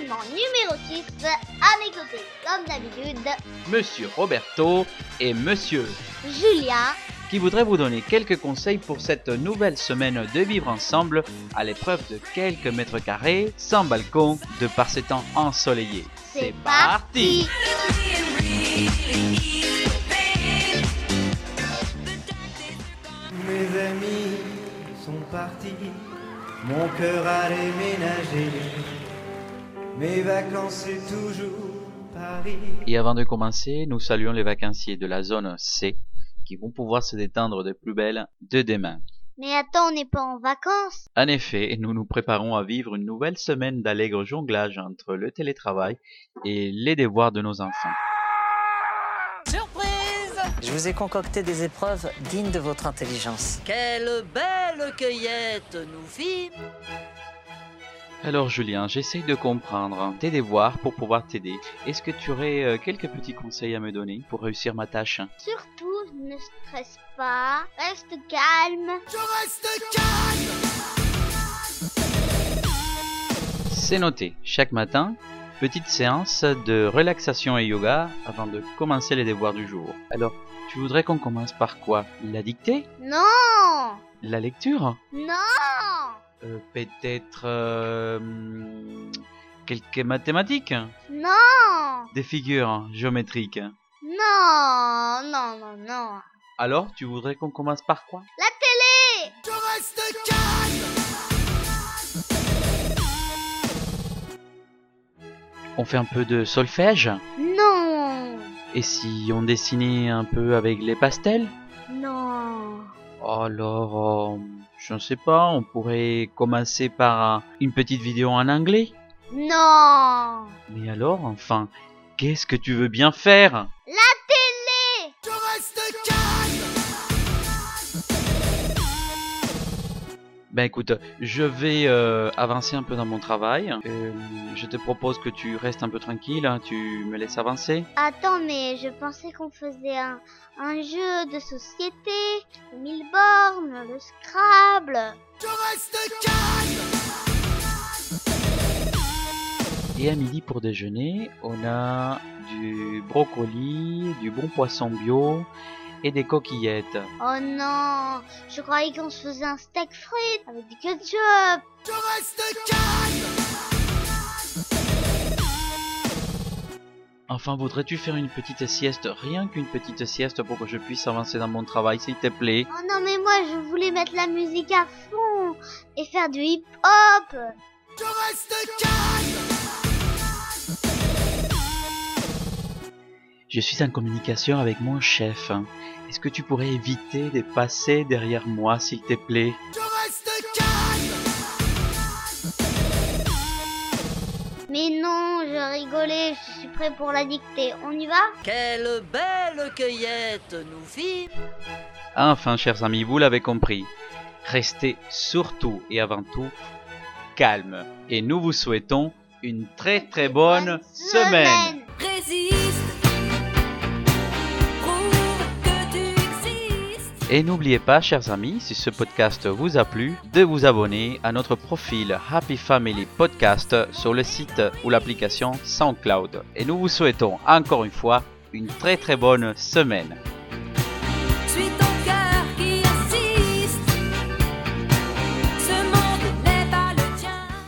entraînement numéro 6. À mes côtés, comme d'habitude, Monsieur Roberto et Monsieur Julien. qui voudraient vous donner quelques conseils pour cette nouvelle semaine de vivre ensemble à l'épreuve de quelques mètres carrés, sans balcon, de par ces temps ensoleillés. C'est parti Mes amis sont partis, mon cœur a déménagé. Mes vacances c'est toujours Paris. Et avant de commencer, nous saluons les vacanciers de la zone C qui vont pouvoir se détendre de plus belle de demain. Mais attends, on n'est pas en vacances En effet, nous nous préparons à vivre une nouvelle semaine d'allègre jonglage entre le télétravail et les devoirs de nos enfants. Je vous ai concocté des épreuves dignes de votre intelligence. Quelle belle cueillette nous fîmes Alors Julien, j'essaye de comprendre tes devoirs pour pouvoir t'aider. Est-ce que tu aurais euh, quelques petits conseils à me donner pour réussir ma tâche? Surtout, ne stresse pas, reste calme. C'est noté. Chaque matin, petite séance de relaxation et yoga avant de commencer les devoirs du jour. Alors, tu voudrais qu'on commence par quoi? La dictée? Non! La lecture? Non! Euh, Peut-être euh, quelques mathématiques? Non! Des figures géométriques? Non! Non, non, non! Alors, tu voudrais qu'on commence par quoi? La On fait un peu de solfège Non. Et si on dessinait un peu avec les pastels Non. Alors, euh, je ne sais pas, on pourrait commencer par une petite vidéo en anglais Non. Mais alors, enfin, qu'est-ce que tu veux bien faire? La Ben écoute, je vais euh, avancer un peu dans mon travail. Euh, je te propose que tu restes un peu tranquille, hein, tu me laisses avancer. Attends, mais je pensais qu'on faisait un, un jeu de société, le mille bornes, le Scrabble. Et à midi pour déjeuner, on a du brocoli, du bon poisson bio et des coquillettes. Oh non, je croyais qu'on se faisait un steak frites avec du ketchup. Enfin, voudrais-tu faire une petite sieste, rien qu'une petite sieste pour que je puisse avancer dans mon travail, s'il te plaît Oh non, mais moi je voulais mettre la musique à fond et faire du hip-hop. Je suis en communication avec mon chef. Est-ce que tu pourrais éviter de passer derrière moi, s'il te plaît? Mais non, je rigolais, je suis prêt pour la dictée. On y va? Quelle belle cueillette nous fîmes Enfin, chers amis, vous l'avez compris. Restez surtout et avant tout calme. Et nous vous souhaitons une très très bonne semaine. Et n'oubliez pas, chers amis, si ce podcast vous a plu, de vous abonner à notre profil Happy Family Podcast sur le site ou l'application SoundCloud. Et nous vous souhaitons encore une fois une très très bonne semaine.